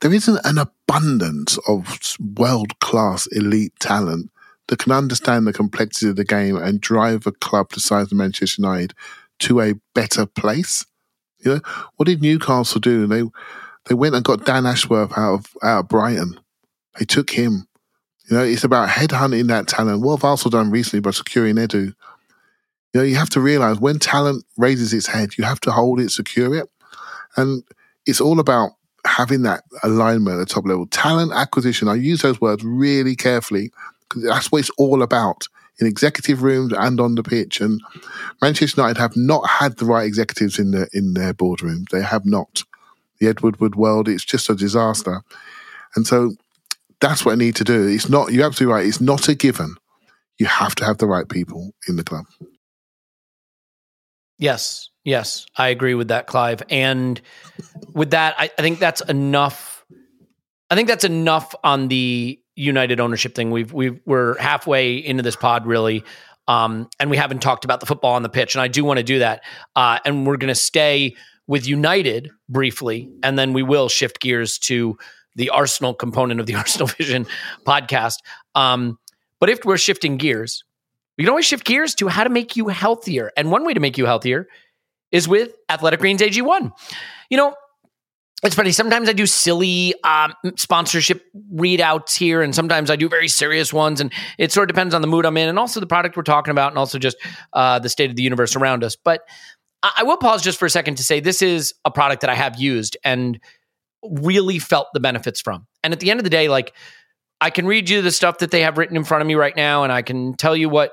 there isn't an abundance of world class elite talent that can understand the complexity of the game and drive a club the size of Manchester United to a better place. You know, what did Newcastle do? They they went and got Dan Ashworth out of out of Brighton. They took him. You know, it's about headhunting that talent. What have Arsenal done recently by securing Edu? You know, you have to realize when talent raises its head, you have to hold it, secure it. And it's all about having that alignment at top level. Talent acquisition, I use those words really carefully because that's what it's all about in executive rooms and on the pitch. And Manchester United have not had the right executives in the in their boardrooms. They have not. The Edward Woodward world, it's just a disaster. And so that's what I need to do. It's not you're absolutely right, it's not a given. You have to have the right people in the club. Yes, yes, I agree with that, Clive. And with that, I, I think that's enough. I think that's enough on the United ownership thing. We've we we're halfway into this pod, really, um, and we haven't talked about the football on the pitch. And I do want to do that. Uh, and we're going to stay with United briefly, and then we will shift gears to the Arsenal component of the Arsenal Vision podcast. Um, but if we're shifting gears, we can always shift gears to how to make you healthier. And one way to make you healthier is with Athletic Greens AG1. You know, it's funny. Sometimes I do silly um, sponsorship readouts here, and sometimes I do very serious ones. And it sort of depends on the mood I'm in, and also the product we're talking about, and also just uh, the state of the universe around us. But I-, I will pause just for a second to say this is a product that I have used and really felt the benefits from. And at the end of the day, like I can read you the stuff that they have written in front of me right now, and I can tell you what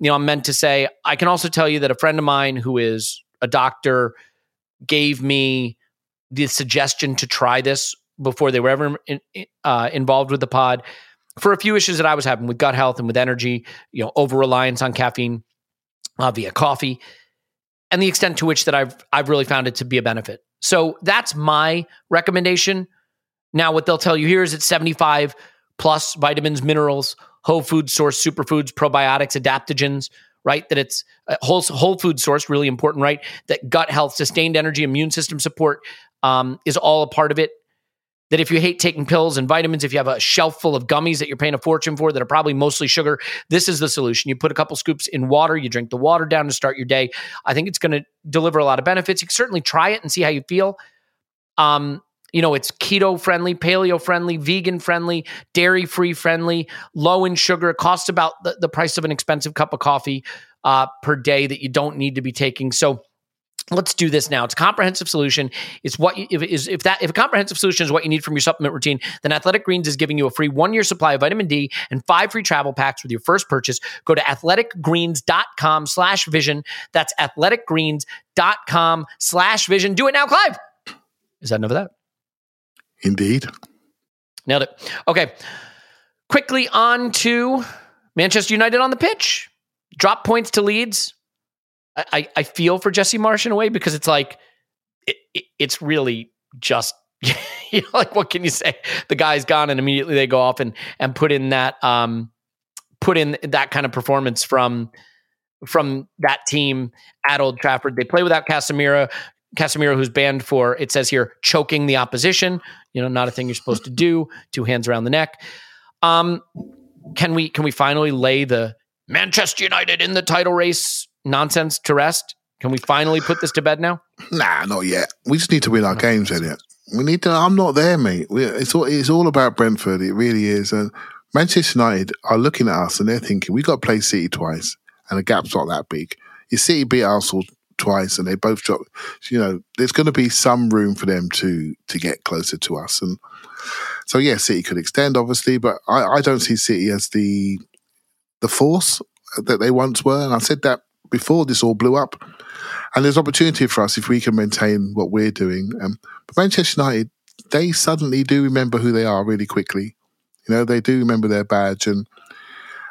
you know I'm meant to say. I can also tell you that a friend of mine who is a doctor gave me the suggestion to try this before they were ever in, uh, involved with the pod for a few issues that I was having with gut health and with energy, you know, over reliance on caffeine uh, via coffee, and the extent to which that I've I've really found it to be a benefit. So that's my recommendation. Now, what they'll tell you here is it's 75 plus vitamins, minerals, whole food source, superfoods, probiotics, adaptogens, right? That it's a whole, whole food source, really important, right? That gut health, sustained energy, immune system support um, is all a part of it. That if you hate taking pills and vitamins, if you have a shelf full of gummies that you're paying a fortune for that are probably mostly sugar, this is the solution. You put a couple scoops in water, you drink the water down to start your day. I think it's going to deliver a lot of benefits. You can certainly try it and see how you feel. Um, you know, it's keto friendly, paleo friendly, vegan friendly, dairy free friendly, low in sugar. It costs about the, the price of an expensive cup of coffee uh, per day that you don't need to be taking. So, let's do this now. It's a comprehensive solution. It's what you, if is if that if a comprehensive solution is what you need from your supplement routine, then Athletic Greens is giving you a free one year supply of vitamin D and five free travel packs with your first purchase. Go to athleticgreens.com slash vision. That's athleticgreens.com slash vision. Do it now, Clive. Is that enough of that? Indeed. Nailed it. Okay. Quickly on to Manchester United on the pitch. Drop points to Leeds I, I feel for Jesse Marsch in a way because it's like it, it, it's really just you know, like what can you say? The guy's gone and immediately they go off and and put in that um put in that kind of performance from from that team at Old Trafford. They play without Casemiro. Casemiro, who's banned for it says here choking the opposition. You know, not a thing you're supposed to do. Two hands around the neck. Um, can we can we finally lay the Manchester United in the title race nonsense to rest? Can we finally put this to bed now? Nah, not yet. We just need to win our games, Elliot. We need to. I'm not there, mate. We, it's all. It's all about Brentford. It really is. And Manchester United are looking at us and they're thinking we got to play City twice, and the gap's not that big. If City beat Arsenal twice and they both dropped. you know, there's going to be some room for them to to get closer to us. And so, yeah, City could extend, obviously, but I, I don't see City as the the force that they once were. And I said that before this all blew up. And there's opportunity for us if we can maintain what we're doing. Um, but Manchester United, they suddenly do remember who they are really quickly. You know, they do remember their badge. And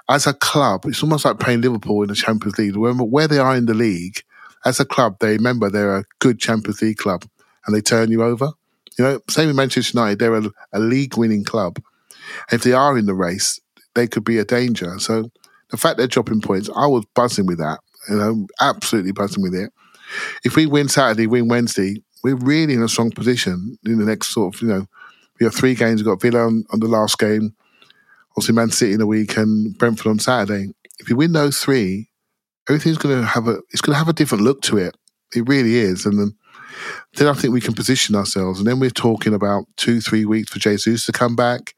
as a club, it's almost like playing Liverpool in the Champions League. Where they are in the league, as a club, they remember they're a good Champions League club and they turn you over. You know, same with Manchester United, they're a, a league winning club. If they are in the race, they could be a danger. So the fact they're dropping points, I was buzzing with that. You know, absolutely buzzing with it. If we win Saturday, win Wednesday, we're really in a strong position in the next sort of, you know, we have three games. We've got Villa on, on the last game, obviously Man City in the week, and Brentford on Saturday. If you win those three, everything's going to have a it's going to have a different look to it. It really is, and then then I think we can position ourselves. And then we're talking about two, three weeks for Jesus to come back.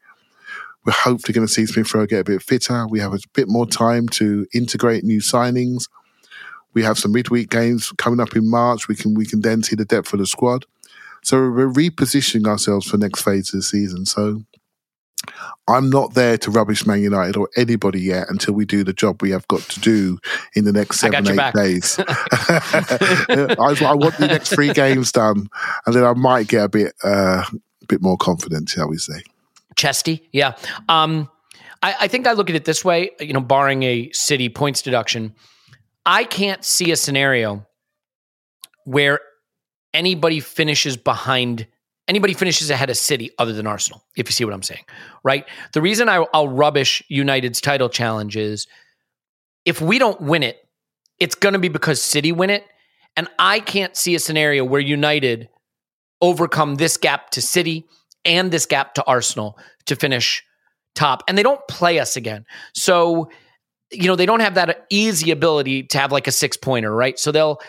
We're hopefully going to see Smith Rowe get a bit fitter. We have a bit more time to integrate new signings. We have some midweek games coming up in March. We can we can then see the depth of the squad. So we're repositioning ourselves for next phase of the season. So I'm not there to rubbish Man United or anybody yet until we do the job we have got to do in the next seven, eight back. days. I, I want the next three games done, and then I might get a bit, uh, bit more confident, shall we say? Chesty, yeah. Um, I, I think I look at it this way. You know, barring a city points deduction, I can't see a scenario where anybody finishes behind anybody finishes ahead of City other than Arsenal. If you see what I'm saying, right? The reason I, I'll rubbish United's title challenge is if we don't win it, it's going to be because City win it, and I can't see a scenario where United overcome this gap to City and this gap to Arsenal to finish top. And they don't play us again. So, you know, they don't have that easy ability to have like a six pointer, right? So they'll,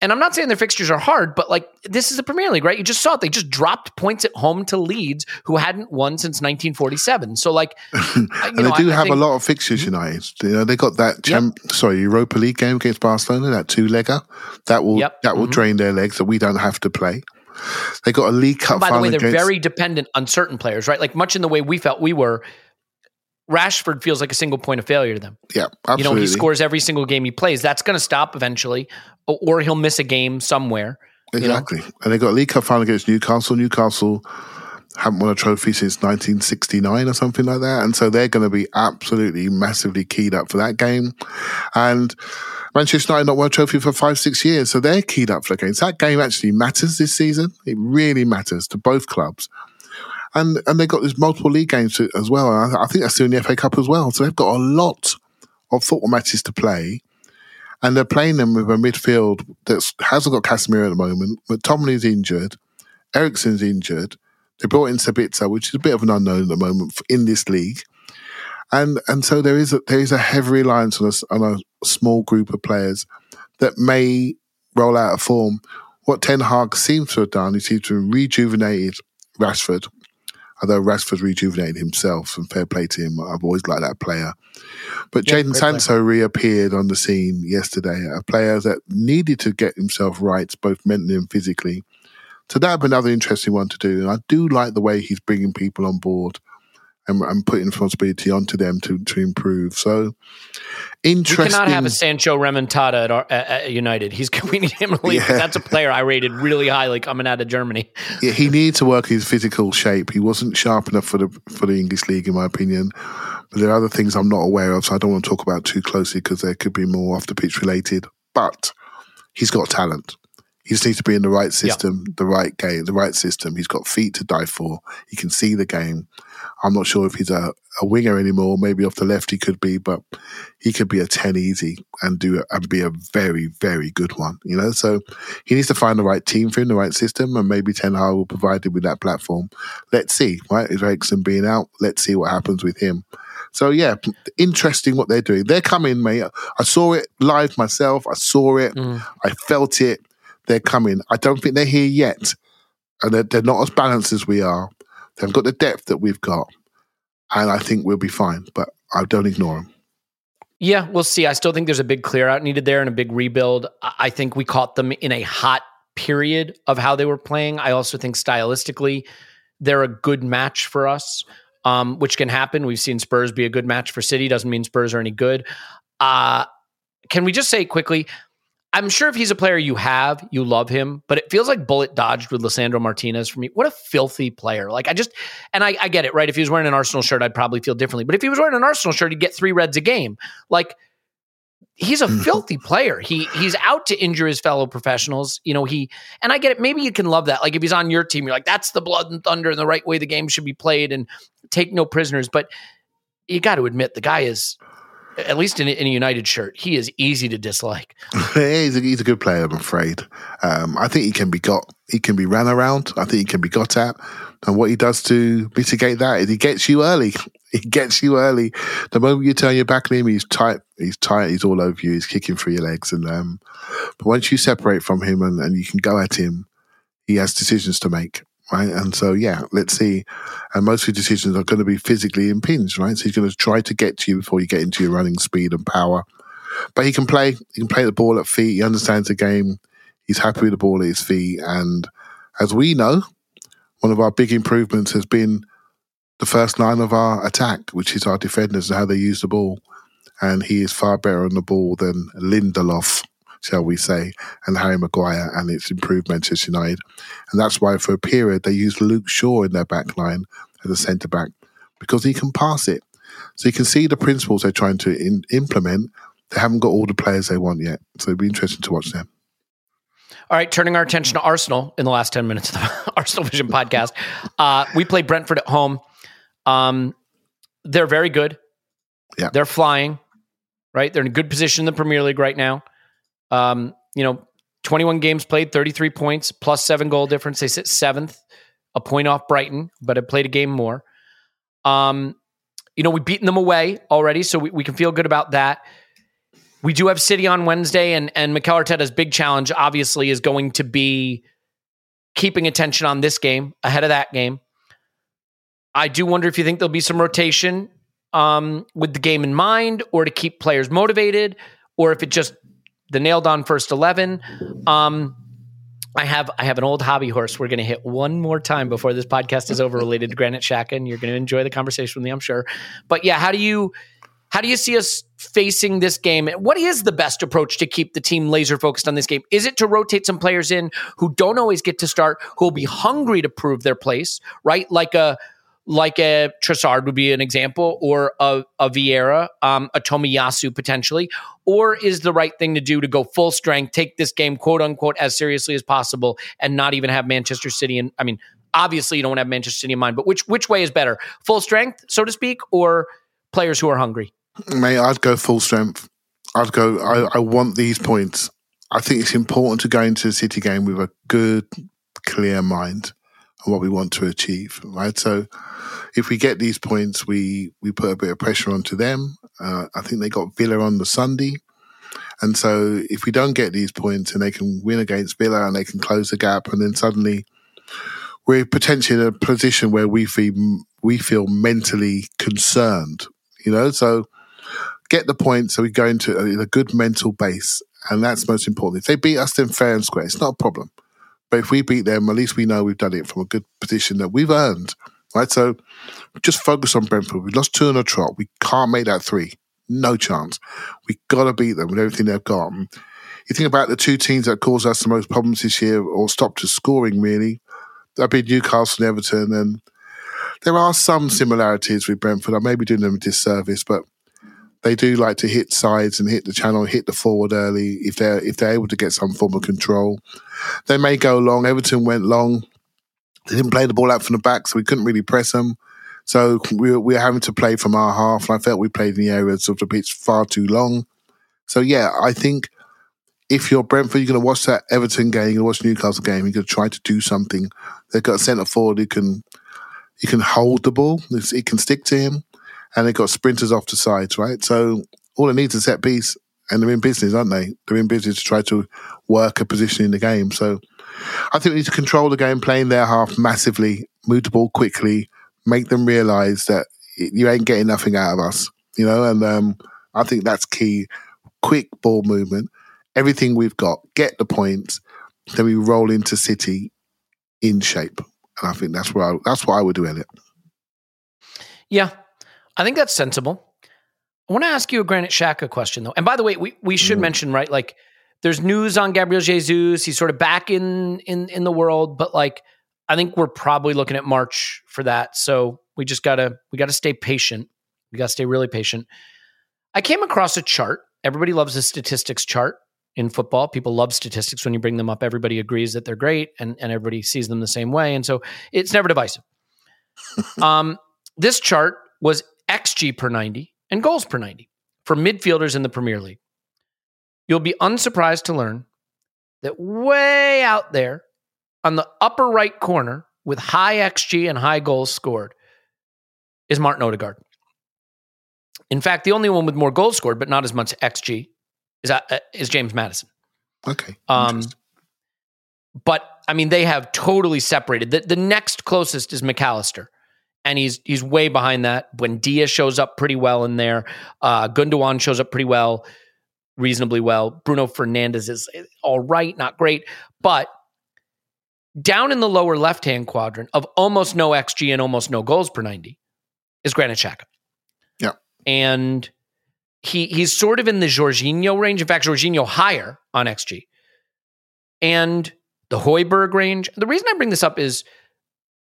and I'm not saying their fixtures are hard, but like this is the Premier League, right? You just saw it. They just dropped points at home to Leeds, who hadn't won since 1947. So, like, and you know, they do I- I have think- a lot of fixtures. United, you know, they got that champ, sorry Europa League game against Barcelona, that two legger that will Yep. that will Mhm. drain their legs, that we don't have to play. They got a League Cup By the way, they're against. very dependent on certain players, right? Like much in the way we felt we were. Rashford feels like a single point of failure to them. yeah, absolutely. You know, he scores every single game he plays. That's going to stop eventually, or, he'll miss a game somewhere. you know? Exactly. And they got a League Cup final against Newcastle. Newcastle haven't won a trophy since 1969 or something like that. And so they're going to be absolutely massively keyed up for that game. And Manchester United not won a trophy for five, six years. So they're keyed up for the game. So that game actually matters this season. It really matters to both clubs. And and they've got these multiple league games as well. I, I think that's doing the FA Cup as well. So they've got a lot of football matches to play and they're playing them with a midfield that hasn't got Casemiro at the moment. But Tomlin's injured, Eriksen's injured. They brought in Sabitzer, which is a bit of an unknown at the moment in this league, and and so there is a, there is a heavy reliance on a, on a small group of players that may roll out of form. What Ten Hag seems to have done, he seems to have rejuvenated Rashford, although Rashford rejuvenated himself, and fair play to him. I've always liked that player. But Yeah, Jaden great player. Sancho reappeared on the scene yesterday, a player that needed to get himself right, both mentally and physically. So that would be another interesting one to do. And I do like the way he's bringing people on board and, and putting responsibility onto them to, to improve. So interesting. We cannot have a Sancho Remontada at, our, at, at United. He's we need him to Yeah. That's a player I rated really highly coming out of Germany. Yeah, he needed to work his physical shape. He wasn't sharp enough for the for the English league, in my opinion. But there are other things I'm not aware of, so I don't want to talk about too closely because there could be more off the pitch related. But he's got talent. He just needs to be in the right system, the right game, the right system. He's got feet to die for. He can see the game. I'm not sure if he's a, a winger anymore. Maybe off the left he could be, but he could be a 10 easy and do and be a very, very good one. You know, so he needs to find the right team for him, the right system, and maybe Ten Hag will provide him with that platform. Let's see, right? Is Eriksen being out? Let's see what happens with him. So yeah, interesting what they're doing. They're coming, mate. I saw it live myself. I saw it. Mm. I felt it. They're coming. I don't think they're here yet, and they're, they're not as balanced as we are. They've got the depth that we've got, and I think we'll be fine. But I don't ignore them. Yeah, we'll see. I still think there's a big clear out needed there and a big rebuild. I think we caught them in a hot period of how they were playing. I also think stylistically, they're a good match for us, um, which can happen. We've seen Spurs be a good match for City. Doesn't mean Spurs are any good. Uh, can we just say quickly? I'm sure if he's a player you have, you love him, but it feels like bullet dodged with Lisandro Martinez for me. What a filthy player. Like I just and I, I get it, right? If he was wearing an Arsenal shirt, I'd probably feel differently. But if he was wearing an Arsenal shirt, he'd get three reds a game. Like he's a mm-hmm. filthy player. He he's out to injure his fellow professionals. You know, he and I get it. Maybe you can love that. Like if he's on your team, you're like, that's the blood and thunder and the right way the game should be played and take no prisoners. But you got to admit the guy is at least in, a- in a United shirt, he is easy to dislike. he's, a, he's a good player, I'm afraid. Um, I think he can be got. He can be ran around. I think he can be got at. And what he does to mitigate that is he gets you early. He gets you early. The moment you turn your back on him, he's tight. He's tight. He's all over you. He's kicking through your legs. And um, but once you separate from him and, and you can go at him, he has decisions to make. Right? And so, yeah, let's see. And most of his decisions are going to be physically impinged, right? So he's going to try to get to you before you get into your running speed and power. But he can play. He can play the ball at feet. He understands the game. He's happy with the ball at his feet. And as we know, one of our big improvements has been the first line of our attack, which is our defenders and how they use the ball. And he is far better on the ball than Lindelof, shall we say, and Harry Maguire, and it's improved Manchester United. And that's why for a period they used Luke Shaw in their back line as a centre back because he can pass it. So you can see the principles they're trying to in, implement. They haven't got all the players they want yet. So it'll be interesting to watch them. All right, turning our attention to Arsenal in the last 10 minutes of the Arsenal Vision podcast. Uh, we play Brentford at home. Um, they're very good. Yeah. They're flying, right? They're in a good position in the Premier League right now. Um, you know, 21 games played, 33 points, plus seven goal difference. They sit seventh, a point off Brighton, but have played a game more. Um, you know, we've beaten them away already, so we, we can feel good about that. We do have City on Wednesday, and and Mikel Arteta's big challenge obviously is going to be keeping attention on this game ahead of that game. I do wonder if you think there'll be some rotation um, with the game in mind, or to keep players motivated, or if it just the nailed on first eleven. Um, I have I have an old hobby horse. We're going to hit one more time before this podcast is over, related to Granit Xhaka, and you're going to enjoy the conversation with me, I'm sure. But yeah, how do you how do you see us facing this game? What is the best approach to keep the team laser focused on this game? Is it to rotate some players in who don't always get to start, who will be hungry to prove their place, right? Like a like a Trossard would be an example, or a, a Vieira, um, a Tomiyasu potentially, or is the right thing to do to go full strength, take this game quote unquote as seriously as possible, and not even have Manchester City? And I mean, obviously you don't have Manchester City in mind, but which which way is better, full strength, so to speak, or players who are hungry? Mate, I'd go full strength. I'd go. I, I want these points. I think it's important to go into a City game with a good, clear mind on what we want to achieve. Right. So, if we get these points, we we put a bit of pressure onto them. Uh, I think they got Villa on the Sunday, and so if we don't get these points and they can win against Villa and they can close the gap, and then suddenly we're potentially in a position where we feel we feel mentally concerned. You know, so get the points so we go into a, a good mental base. And that's most important. If they beat us, then fair and square. It's not a problem. But if we beat them, at least we know we've done it from a good position that we've earned. Right? So just focus on Brentford. We lost two in a trot. We can't make that three. No chance. We got to beat them with everything they've got. You think about the two teams that caused us the most problems this year or stopped us scoring, really. That'd be Newcastle and Everton. And there are some similarities with Brentford. I may be doing them a disservice, but they do like to hit sides and hit the channel, hit the forward early if they're if they're able to get some form of control. They may go long. Everton went long. They didn't play the ball out from the back, so we couldn't really press them. So we were, we were having to play from our half, and I felt we played in the areas of the pitch far too long. So yeah, I think if you're Brentford, you're going to watch that Everton game, you're going to watch Newcastle game, you're going to try to do something. They've got a centre forward who can, you can hold the ball, it can stick to him and they've got sprinters off the sides, right? So all it needs is a set piece, and they're in business, aren't they? They're in business to try to work a position in the game. So I think we need to control the game, playing their half massively, move the ball quickly, make them realise that you ain't getting nothing out of us, you know. And um, I think that's key. Quick ball movement, everything we've got, get the points, then we roll into City in shape. And I think that's where I, that's what I would do, Elliot. Yeah, I think that's sensible. I want to ask you a Granit Xhaka question though. And by the way, we, we should mm. mention, right? Like there's news on Gabriel Jesus. He's sort of back in in in the world, but like I think we're probably looking at March for that. So we just gotta we gotta stay patient. We gotta stay really patient. I came across a chart. Everybody loves a statistics chart in football. People love statistics when you bring them up. Everybody agrees that they're great and, and everybody sees them the same way. And so it's never divisive. um, this chart was XG per 90, and goals per 90 for midfielders in the Premier League. You'll be unsurprised to learn that way out there on the upper right corner with high XG and high goals scored is Martin Odegaard. In fact, the only one with more goals scored but not as much XG is, uh, is James Maddison. Okay. Um, but I mean, they have totally separated. The, the next closest is Mac Allister. And he's he's way behind that. When Dia shows up pretty well in there, uh, Gundogan shows up pretty well, reasonably well. Bruno Fernandes is all right, not great, but down in the lower left hand quadrant of almost no xG and almost no goals per ninety is Granit Xhaka. Yeah, and he he's sort of in the Jorginho range. In fact, Jorginho higher on xG, and the Højbjerg range. The reason I bring this up is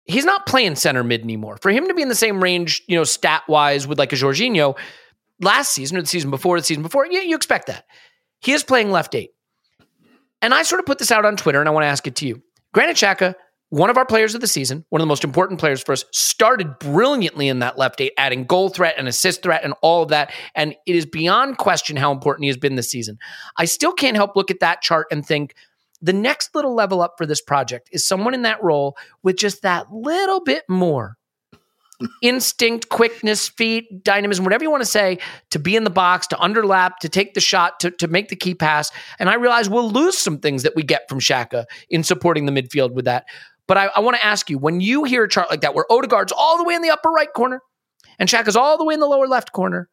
he's not playing center mid anymore. For him to be in the same range, you know, stat wise with like a Jorginho last season or the season before, the season before, yeah, you expect that. He is playing left eight. And I sort of put this out on Twitter and I want to ask it to you. Granit Xhaka, one of our players of the season, one of the most important players for us, started brilliantly in that left eight, adding goal threat and assist threat and all of that. And it is beyond question how important he has been this season. I still can't help look at that chart and think, the next little level up for this project is someone in that role with just that little bit more instinct, quickness, feet, dynamism, whatever you want to say, to be in the box, to underlap, to take the shot, to, to make the key pass. And I realize we'll lose some things that we get from Xhaka in supporting the midfield with that. But I, I want to ask you, when you hear a chart like that where Odegaard's all the way in the upper right corner and Xhaka's all the way in the lower left corner,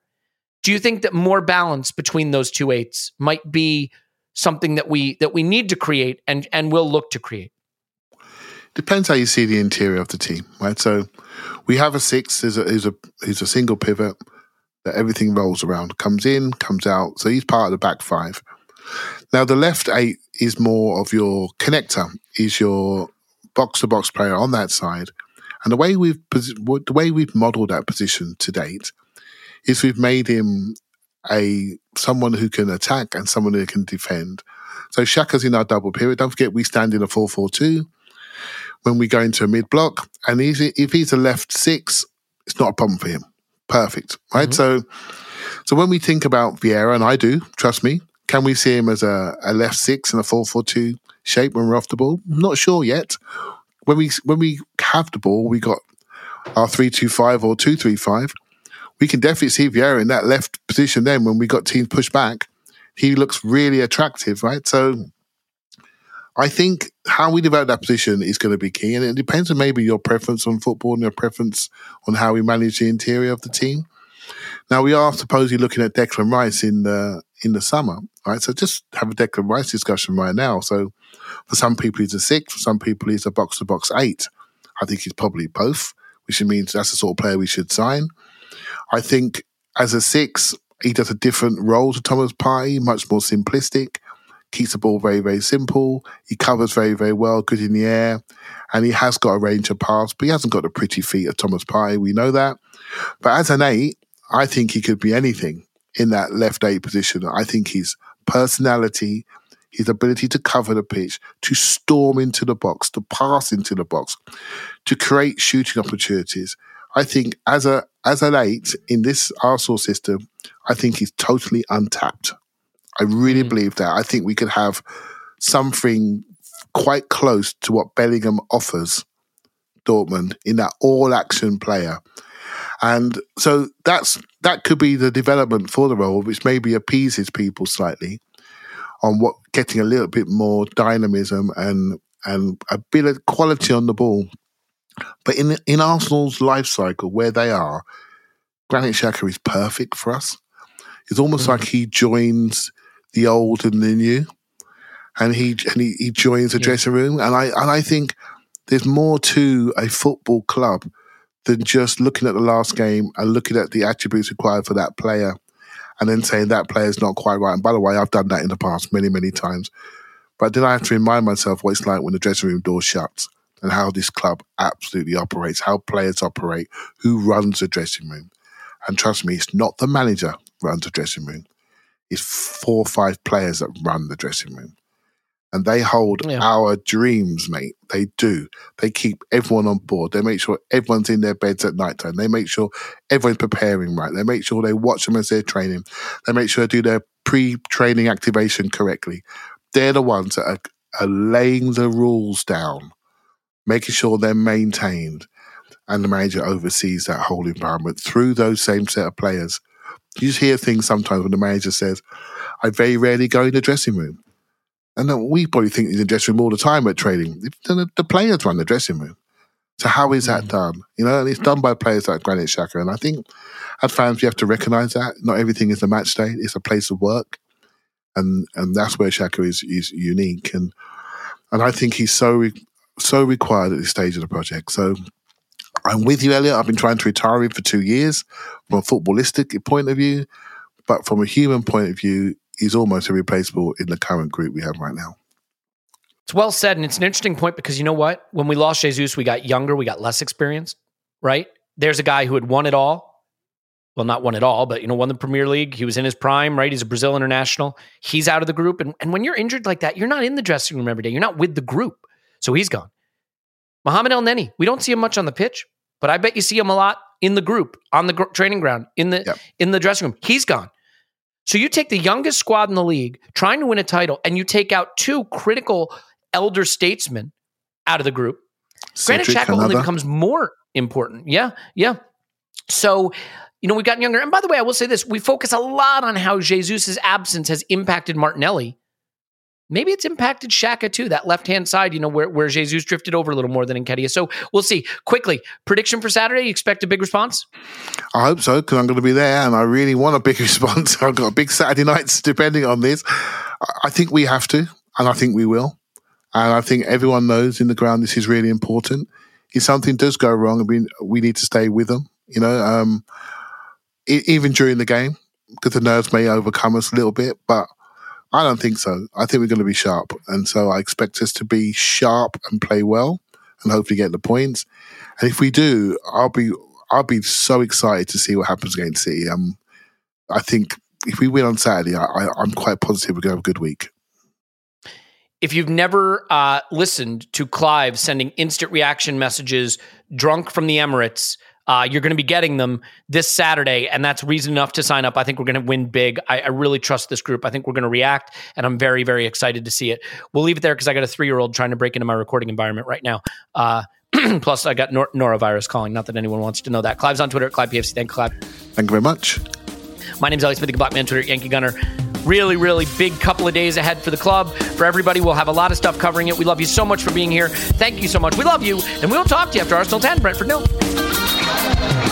do you think that more balance between those two eights might be something that we that we need to create and and will look to create? Depends how you see the interior of the team, right? So we have a six, is a is a is a single pivot that everything rolls around, comes in, comes out. So he's part of the back five. Now the left eight is more of your connector, is your box to box player on that side. And the way we've the way we've modelled that position to date is we've made him a someone who can attack and someone who can defend. So Xhaka's in our double pivot. Don't forget we stand in a 4-4-2 when we go into a mid block. And if he's a left six, it's not a problem for him. Perfect. Right. Mm-hmm. So so when we think about Vieira, and I do, trust me, can we see him as a, a left six in a 4-4-2 shape when we're off the ball? I'm not sure yet. When we when we have the ball, we got our 3-2-5 or 2-3-5 we can definitely see Vieira in that left position then when we got teams pushed back. He looks really attractive, right? So I think how we develop that position is going to be key. And it depends on maybe your preference on football and your preference on how we manage the interior of the team. Now we are supposedly looking at Declan Rice in the in the summer, right? So just have a Declan Rice discussion right now. So for some people he's a six, for some people he's a box to box eight. I think he's probably both, which means that's the sort of player we should sign. I think as a six, he does a different role to Thomas Partey, much more simplistic, keeps the ball very, very simple. He covers very, very well, good in the air, and he has got a range of pass, but he hasn't got the pretty feet of Thomas Partey. We know that. But as an eight, I think he could be anything in that left eight position. I think his personality, his ability to cover the pitch, to storm into the box, to pass into the box, to create shooting opportunities. I think as a as an eight in this Arsenal system, I think he's totally untapped. I really mm. believe that. I think we could have something quite close to what Bellingham offers Dortmund in that all action player. And so that's that could be the development for the role, which maybe appeases people slightly on what getting a little bit more dynamism and and a bit of quality on the ball but in in Arsenal's life cycle, where they are, Granit Xhaka is perfect for us. It's almost mm-hmm. like he joins the old and the new, and he and he, he joins the yeah. dressing room. And I and I think there's more to a football club than just looking at the last game and looking at the attributes required for that player, and then saying that player's not quite right. And by the way, I've done that in the past many many times. But then I have to remind myself what it's like when the dressing room door shuts and how this club absolutely operates, how players operate, who runs the dressing room. And trust me, it's not the manager runs the dressing room. It's four or five players that run the dressing room. And they hold yeah. our dreams, mate. They do. They keep everyone on board. They make sure everyone's in their beds at night time. They make sure everyone's preparing right. They make sure they watch them as they're training. They make sure they do their pre-training activation correctly. They're the ones that are, are laying the rules down making sure they're maintained, and the manager oversees that whole environment through those same set of players. You just hear things sometimes when the manager says, I very rarely go in the dressing room. And then we probably think he's in the dressing room all the time at training. The, the players run the dressing room. So how is that mm. done? You know, and it's done by players like Granit Xhaka. And I think as fans, we have to recognise that not everything is a match day; it's a place of work, and and that's where Xhaka is is unique. And and I think he's so so required at this stage of the project. So I'm with you, Elliot. I've been trying to retire him for two years from a footballistic point of view, but from a human point of view, he's almost irreplaceable in the current group we have right now. It's well said, and it's an interesting point because you know what? When we lost Jesus, we got younger, we got less experienced, right? There's a guy who had won it all. Well, not won it all, but you know, won the Premier League. He was in his prime, right? He's a Brazil international. He's out of the group. And, and when you're injured like that, you're not in the dressing room every day. You're not with the group. So he's gone. Mohamed Elneny, we don't see him much on the pitch, but I bet you see him a lot in the group, on the gr- training ground, in the Yep. in the dressing room. He's gone. So you take the youngest squad in the league, trying to win a title, and you take out two critical elder statesmen out of the group. Cedric, Xhaka only becomes more important. Yeah, yeah. So, you know, we've gotten younger. And by the way, I will say this: we focus a lot on how Jesus' absence has impacted Martinelli. Maybe it's impacted Xhaka too, that left hand side, you know, where, where Jesus drifted over a little more than Nketiah. So we'll see. Quickly, prediction for Saturday. You expect a big response? I hope so because I'm going to be there, and I really want a big response. I've got a big Saturday nights depending on this. I- I think we have to, and I think we will, and I think everyone knows in the ground this is really important. If something does go wrong, we we need to stay with them. You know, um, even during the game because the nerves may overcome us a little bit, but. I don't think so. I think we're going to be sharp. And so I expect us to be sharp and play well and hopefully get the points. And if we do, I'll be I'll be so excited to see what happens against City. Um, I think if we win on Saturday, I, I, I'm quite positive we're going to have a good week. If you've never uh, listened to Clive sending instant reaction messages drunk from the Emirates, uh, you're going to be getting them this Saturday, and that's reason enough to sign up. I think we're going to win big. I, I really trust this group. I think we're going to react, and I'm very, very excited to see it. We'll leave it there because I got a three year old trying to break into my recording environment right now. Uh, plus, I got nor- norovirus calling. Not that anyone wants to know that. Clive's on Twitter at ClivePFC. Thank you, Clive. Thank you very much. My name's Elliot Smith, the Black Man, Twitter, Yankee Gunner. Really, really big couple of days ahead for the club. For everybody, we'll have a lot of stuff covering it. We love you so much for being here. Thank you so much. We love you, and we'll talk to you after Arsenal 10. Brentford nil. Thank you.